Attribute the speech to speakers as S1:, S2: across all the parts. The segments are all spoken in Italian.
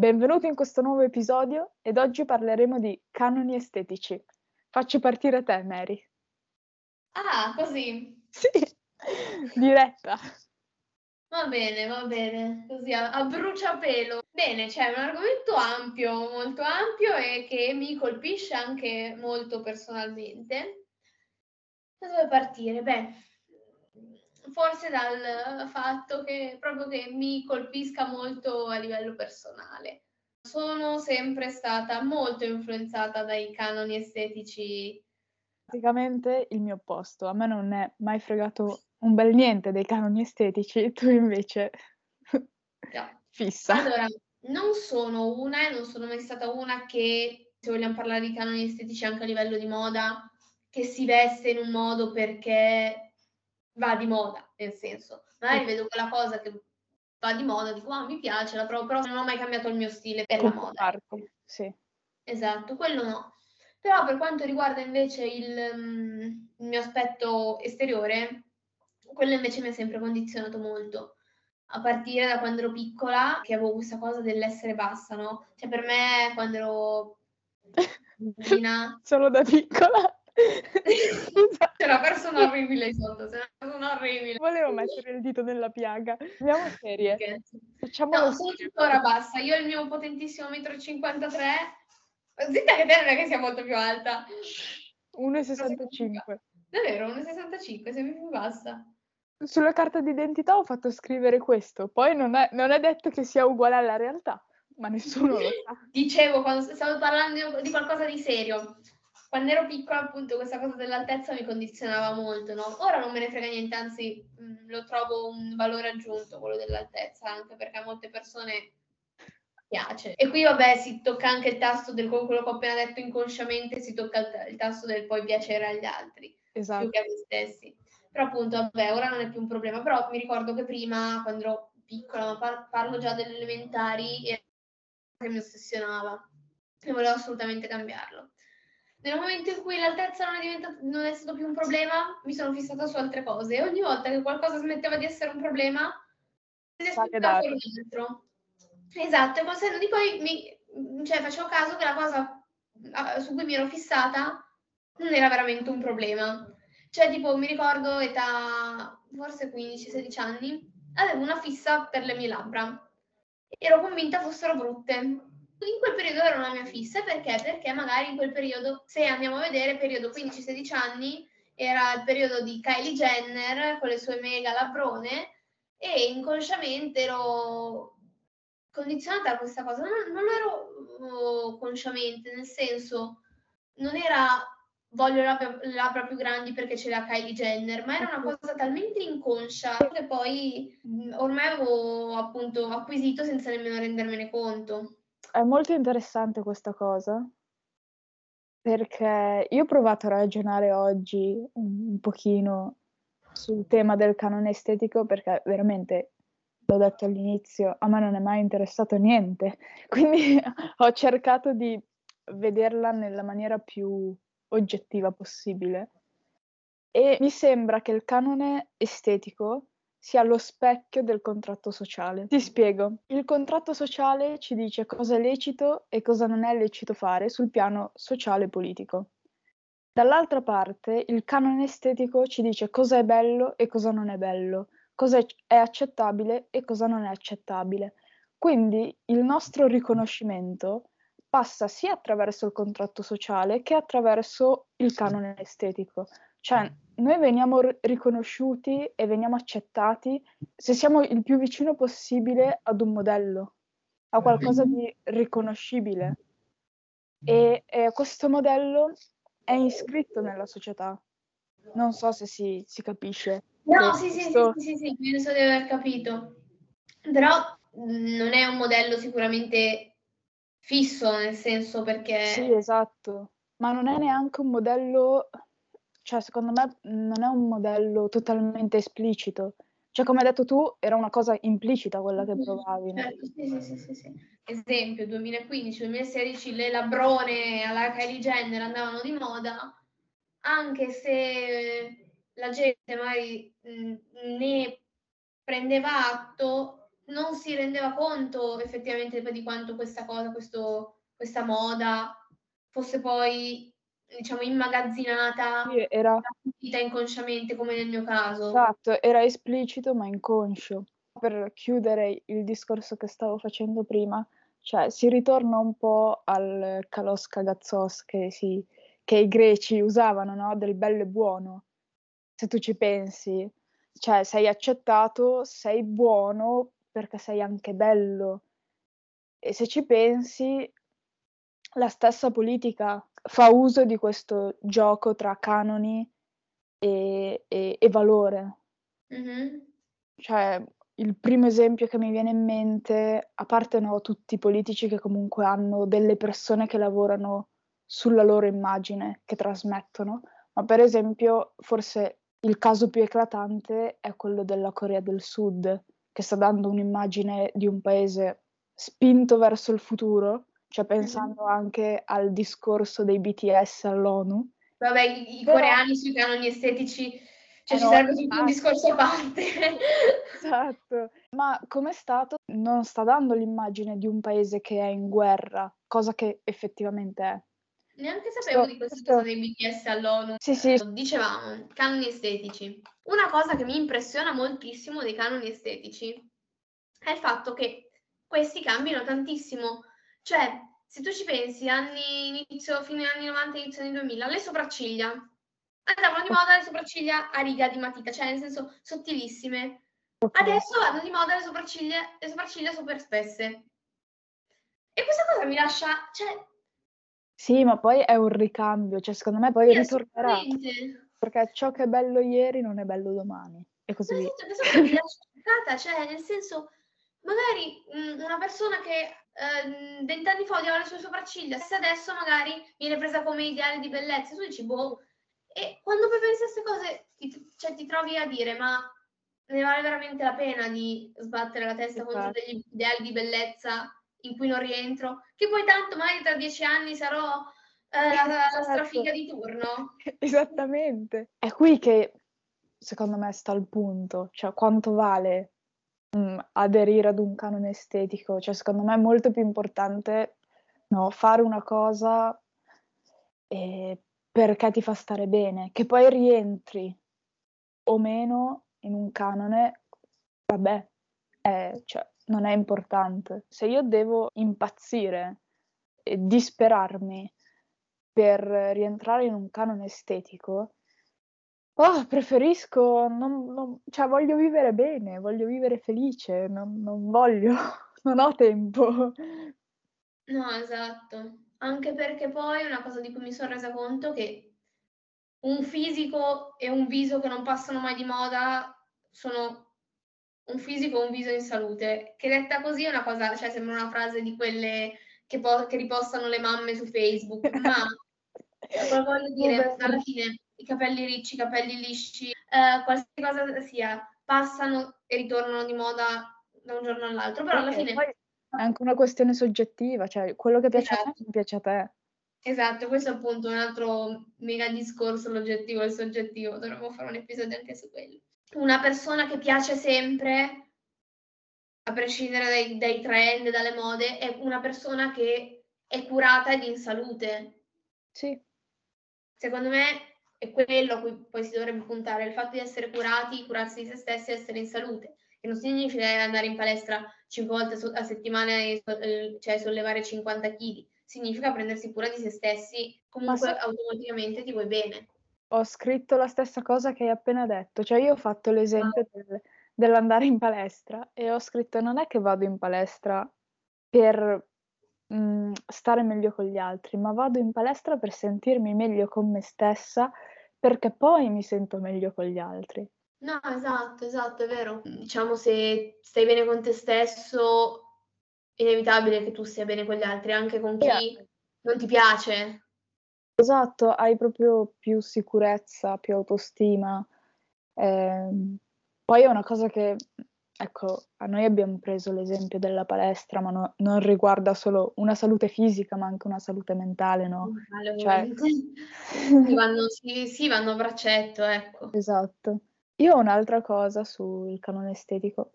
S1: Benvenuti in questo nuovo episodio ed oggi parleremo di canoni estetici. Faccio partire te, Mary.
S2: Ah, così.
S1: Sì, diretta.
S2: Va bene, va bene, così a, a bruciapelo. Bene, c'è un argomento ampio, molto ampio e che mi colpisce anche molto personalmente. Da dove partire? Beh, forse dal fatto che proprio che mi colpisca molto a livello personale. Sono sempre stata molto influenzata dai canoni estetici.
S1: Praticamente il mio opposto. A me non è mai fregato un bel niente dei canoni estetici, tu invece
S2: no.
S1: fissa.
S2: Allora, non sono una e non sono mai stata una che, se vogliamo parlare di canoni estetici anche a livello di moda, che si veste in un modo perché va di moda, nel senso, magari vedo quella cosa che va di moda, dico, ah, mi piace, la provo, però non ho mai cambiato il mio stile per la moda.
S1: Parte, sì.
S2: Esatto, quello no. Però per quanto riguarda invece il, um, il mio aspetto esteriore, quello invece mi ha sempre condizionato molto a partire da quando ero piccola, che avevo questa cosa dell'essere bassa, no? Cioè per me quando ero
S1: bambina... Solo da piccola?
S2: C'è una persona orribile sotto, c'è una persona orribile.
S1: Volevo mettere il dito nella piaga. Andiamo serie.
S2: Facciamo no, sono tuttora bassa. Io ho il mio potentissimo metro 53. Zitta che te non è che sia molto più alta.
S1: 1,65.
S2: Davvero, 1,65, sei più bassa.
S1: Sulla carta d'identità ho fatto scrivere questo, poi non è, non è detto che sia uguale alla realtà, ma nessuno lo sa.
S2: Dicevo, quando stavo parlando di qualcosa di serio, quando ero piccola, appunto, questa cosa dell'altezza mi condizionava molto, no? Ora non me ne frega niente, anzi, mh, mm, lo trovo un valore aggiunto, quello dell'altezza, anche perché a molte persone piace. E qui, vabbè, si tocca anche il tasto del quello che ho appena detto inconsciamente, si tocca il, tasto del poi piacere agli altri, esatto. più che a me stessi. Però appunto, vabbè, ora non è più un problema, però mi ricordo che prima, quando ero piccola, ma par- parlo già delle elementari, era che mi ossessionava e volevo assolutamente cambiarlo. Nel momento in cui l'altezza non è, non è stato più un problema, mi sono fissata su altre cose ogni volta che qualcosa smetteva di essere un problema, ne fuori un altro. Esatto, e col senno di poi mi, cioè, facevo caso che la cosa su cui mi ero fissata non era veramente un problema. Cioè, tipo, mi ricordo età forse 15-16 anni, avevo una fissa per le mie labbra. Ero convinta fossero brutte in quel periodo era una mia fissa perché? Perché magari in quel periodo, se andiamo a vedere, periodo 15-16 anni, era il periodo di Kylie Jenner con le sue mega labrone e inconsciamente ero condizionata a questa cosa. Non, non lo ero oh, consciamente, nel senso, non era voglio labbra, labbra più grandi perché ce l'ha Kylie Jenner, ma era una cosa talmente inconscia che poi ormai avevo appunto acquisito senza nemmeno rendermene conto.
S1: È molto interessante questa cosa, perché io ho provato a ragionare oggi un pochino sul tema del canone estetico, perché veramente, l'ho detto all'inizio, a me non è mai interessato niente, quindi ho cercato di vederla nella maniera più oggettiva possibile. E mi sembra che il canone estetico sia lo specchio del contratto sociale. Ti spiego. Il contratto sociale ci dice cosa è lecito e cosa non è lecito fare sul piano sociale e politico. Dall'altra parte, il canone estetico ci dice cosa è bello e cosa non è bello, cosa è accettabile e cosa non è accettabile. Quindi il nostro riconoscimento passa sia attraverso il contratto sociale che attraverso il canone estetico. Cioè, noi veniamo riconosciuti e veniamo accettati se siamo il più vicino possibile ad un modello, a qualcosa di riconoscibile. E, e questo modello è iscritto nella società. Non so se si, si capisce.
S2: No, sì, sì, sì, sì, sì, penso di aver capito. Però non è un modello sicuramente fisso, nel senso perché...
S1: Sì, esatto, ma non è neanche un modello cioè secondo me non è un modello totalmente esplicito. Cioè, come hai detto tu, era una cosa implicita quella che provavi.
S2: Certo, sì, sì, sì, sì, sì. Esempio, 2015-2016 le labrone alla Kylie Jenner andavano di moda, anche se la gente magari mh, ne prendeva atto, non si rendeva conto effettivamente di quanto questa cosa, questo, questa moda fosse poi diciamo immagazzinata
S1: Sì, era
S2: inconsciamente come nel mio caso.
S1: Esatto, era esplicito ma inconscio. Per chiudere il discorso che stavo facendo prima, cioè si ritorna un po' al kalos kagazzos che, si, che i greci usavano, no? Del bello e buono. Se tu ci pensi, cioè sei accettato, sei buono perché sei anche bello. E se ci pensi, la stessa politica fa uso di questo gioco tra canoni e, e, e valore.
S2: Mm-hmm.
S1: Cioè, il primo esempio che mi viene in mente, a parte no, tutti i politici che comunque hanno delle persone che lavorano sulla loro immagine, che trasmettono, ma per esempio forse il caso più eclatante è quello della Corea del Sud, che sta dando un'immagine di un paese spinto verso il futuro, cioè pensando mm-hmm. anche al discorso dei BTS all'ONU.
S2: Vabbè, i, i coreani sui canoni estetici, cioè eh ci no, serve tutto un discorso a parte.
S1: esatto, ma come Stato non sta dando l'immagine di un paese che è in guerra, cosa che effettivamente è.
S2: Neanche sapevo so, di questa so. cosa dei BTS all'ONU.
S1: Sì, sì.
S2: Dicevamo, canoni estetici. Una cosa che mi impressiona moltissimo dei canoni estetici è il fatto che questi cambiano tantissimo. Cioè, se tu ci pensi, anni inizio, fine anni 90, inizio anni 2000, le sopracciglia andavano di moda le sopracciglia a riga di matita, cioè nel senso sottilissime. Adesso vanno di moda le sopracciglia, le sopracciglia super spesse. E questa cosa mi lascia, cioè...
S1: Sì, ma poi è un ricambio, cioè secondo me poi sì, ritornerà. Perché ciò che è bello ieri non è bello domani. E così via.
S2: Esatto, mi lascia cioè nel senso, magari mh, una persona che vent'anni fa odiava le sue sopracciglia, se adesso magari viene presa come ideale di bellezza, tu dici, boh, e quando poi pensi a queste cose, ti, cioè, ti trovi a dire, ma ne vale veramente la pena di sbattere la testa esatto. contro degli ideali di bellezza in cui non rientro, che poi tanto magari tra dieci anni sarò eh, la, la esatto. strafiga di turno.
S1: Esattamente. È qui che secondo me sta il punto, cioè quanto vale mh, aderire ad un canone estetico, cioè secondo me è molto più importante no, fare una cosa eh, perché ti fa stare bene, che poi rientri o meno in un canone, vabbè, è, cioè, non è importante. Se io devo impazzire e disperarmi per rientrare in un canone estetico, Oh, preferisco non non cioè voglio vivere bene, voglio vivere felice, non non voglio non ho tempo.
S2: No, esatto. Anche perché poi una cosa di cui mi son resa conto che un fisico e un viso che non passano mai di moda sono un fisico e un viso in salute, che detta così è una cosa cioè sembra una frase di quelle che po che ripostano le mamme su Facebook, ma voglio dire, alla fine i capelli ricci, i capelli lisci, eh, qualsiasi cosa sia, passano e ritornano di moda da un giorno all'altro, però alla fine...
S1: è anche una questione soggettiva, cioè quello che piace esatto. a me non piace a te.
S2: Esatto, questo è appunto un altro mega discorso, l'oggettivo e il soggettivo, dovremmo fare un episodio anche su quello. Una persona che piace sempre, a prescindere dai, dai trend, dalle mode, è una persona che è curata ed in salute.
S1: Sì.
S2: Secondo me è quello a cui poi si dovrebbe puntare, il fatto di essere curati, curarsi di se stessi e essere in salute, che non significa andare in palestra 5 volte a settimana e eh, cioè sollevare 50 kg, significa prendersi cura di se stessi, comunque se... automaticamente ti vuoi bene.
S1: Ho scritto la stessa cosa che hai appena detto, cioè io ho fatto l'esempio ah. del, dell'andare in palestra e ho scritto non è che vado in palestra per mhmm, stare meglio con gli altri, ma vado in palestra per sentirmi meglio con me stessa, perché poi mi sento meglio con gli altri.
S2: No, esatto, esatto, è vero. Diciamo se stai bene con te stesso, è inevitabile che tu stia bene con gli altri, anche con chi yeah. non ti piace.
S1: Esatto, hai proprio più sicurezza, più autostima. Eh, poi è una cosa che Ecco, a noi abbiamo preso l'esempio della palestra, ma no, non riguarda solo una salute fisica, ma anche una salute mentale, no?
S2: Vale, cioè... sì, vanno, sì, sì, vanno a braccetto, ecco.
S1: Esatto. Io ho un'altra cosa sul canone estetico.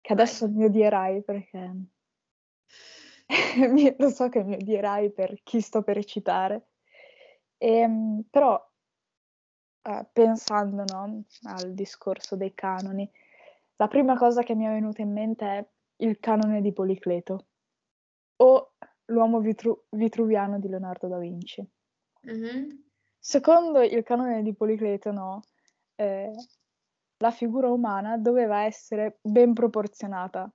S1: che adesso mi odierai perché lo so che mi odierai per chi sto per citare. E, ehm, però eh, pensando no, al discorso dei canoni, la prima cosa che mi è venuta in mente è il canone di Policleto o l'uomo vitru- vitruviano di Leonardo da Vinci. Mm-hmm. Secondo il canone di Policleto, no, eh, la figura umana doveva essere ben proporzionata.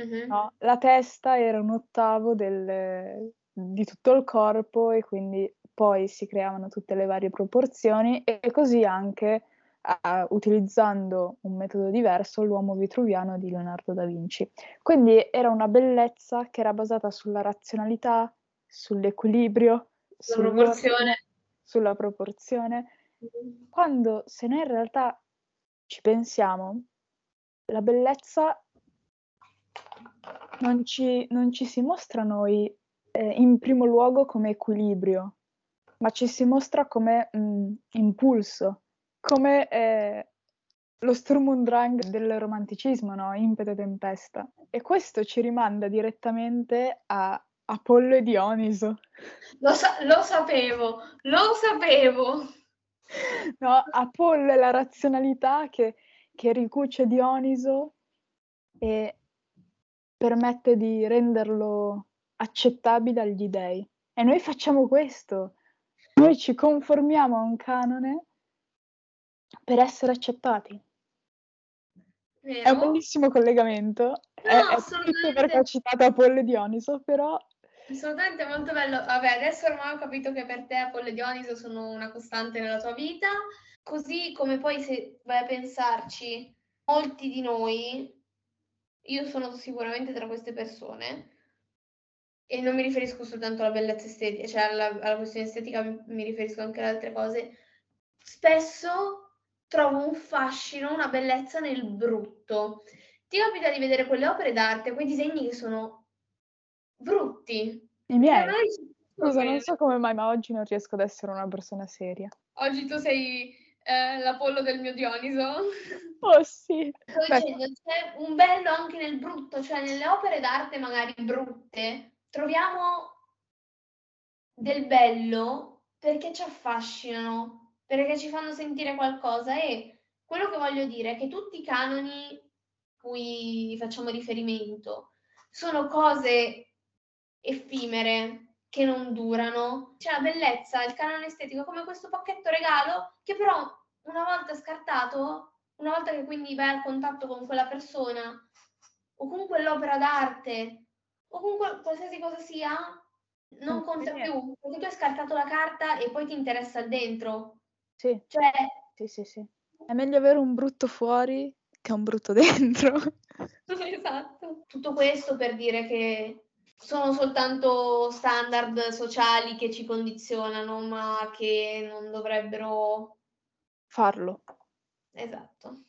S1: Mm-hmm. No? La testa era un ottavo del, di tutto il corpo e quindi poi si creavano tutte le varie proporzioni e così anche uh, utilizzando un metodo diverso l'uomo vitruviano di Leonardo da Vinci. Quindi era una bellezza che era basata sulla razionalità, sull'equilibrio, sulla proporzione. Sulla proporzione. Mm-hmm. Quando se noi in realtà ci pensiamo, la bellezza non ci, non ci si mostra a noi eh, in primo luogo come equilibrio, ma ci si mostra come mh, mm, impulso, come eh, lo Sturm und Drang del romanticismo, no? Impeto e tempesta. E questo ci rimanda direttamente a Apollo e Dioniso.
S2: Lo, sa- lo sapevo, lo sapevo.
S1: No, Apollo è la razionalità che, che ricuce Dioniso e permette di renderlo accettabile agli dei. E noi facciamo questo. Noi ci conformiamo a un canone per essere accettati. Vero? È un bellissimo collegamento. No, è, è tutto perché ho citato Apollo Dioniso, però
S2: Assolutamente molto bello. Vabbè, adesso ormai ho capito che per te Apollo e Dioniso sono una costante nella tua vita, così come poi se vai a pensarci, molti di noi, io sono sicuramente tra queste persone, e non mi riferisco soltanto alla bellezza estetica, cioè alla, alla questione estetica, mi riferisco anche ad altre cose, spesso trovo un fascino, una bellezza nel brutto. Ti capita di vedere quelle opere d'arte, quei disegni che sono brutti.
S1: I miei. Scusa, non so come mai, ma oggi non riesco ad essere una persona seria.
S2: Oggi tu sei eh, l'Apollo del mio Dioniso.
S1: Oh sì.
S2: Sto dicendo, c'è un bello anche nel brutto, cioè nelle opere d'arte magari brutte, troviamo del bello perché ci affascinano, perché ci fanno sentire qualcosa e quello che voglio dire è che tutti i canoni cui facciamo riferimento sono cose effimere che non durano. C'è la bellezza, il canone estetico come questo pacchetto regalo che però una volta scartato, una volta che quindi vai a contatto con quella persona o con quell'opera d'arte o con qualsiasi cosa sia, non conta più, perché tu hai scartato la carta e poi ti interessa dentro.
S1: Sì. Cioè, sì, sì, sì. È meglio avere un brutto fuori che un brutto dentro.
S2: esatto. Tutto questo per dire che sono soltanto standard sociali che ci condizionano, ma che non dovrebbero
S1: farlo.
S2: Esatto.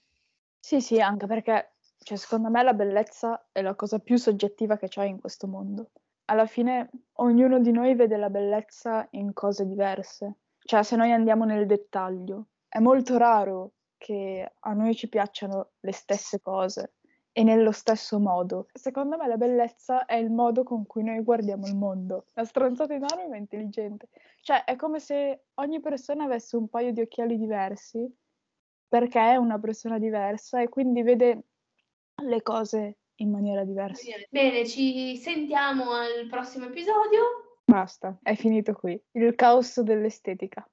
S1: Sì, sì, anche perché, cioè, secondo me la bellezza è la cosa più soggettiva che c'è in questo mondo. Alla fine ognuno di noi vede la bellezza in cose diverse. Cioè, se noi andiamo nel dettaglio, è molto raro che a noi ci piacciono le stesse cose e nello stesso modo. Secondo me la bellezza è il modo con cui noi guardiamo il mondo. La stronzata enorme ma intelligente. Cioè, è come se ogni persona avesse un paio di occhiali diversi, perché è una persona diversa e quindi vede le cose in maniera diversa.
S2: Bene, ci sentiamo al prossimo episodio.
S1: Basta, è finito qui. Il caos dell'estetica.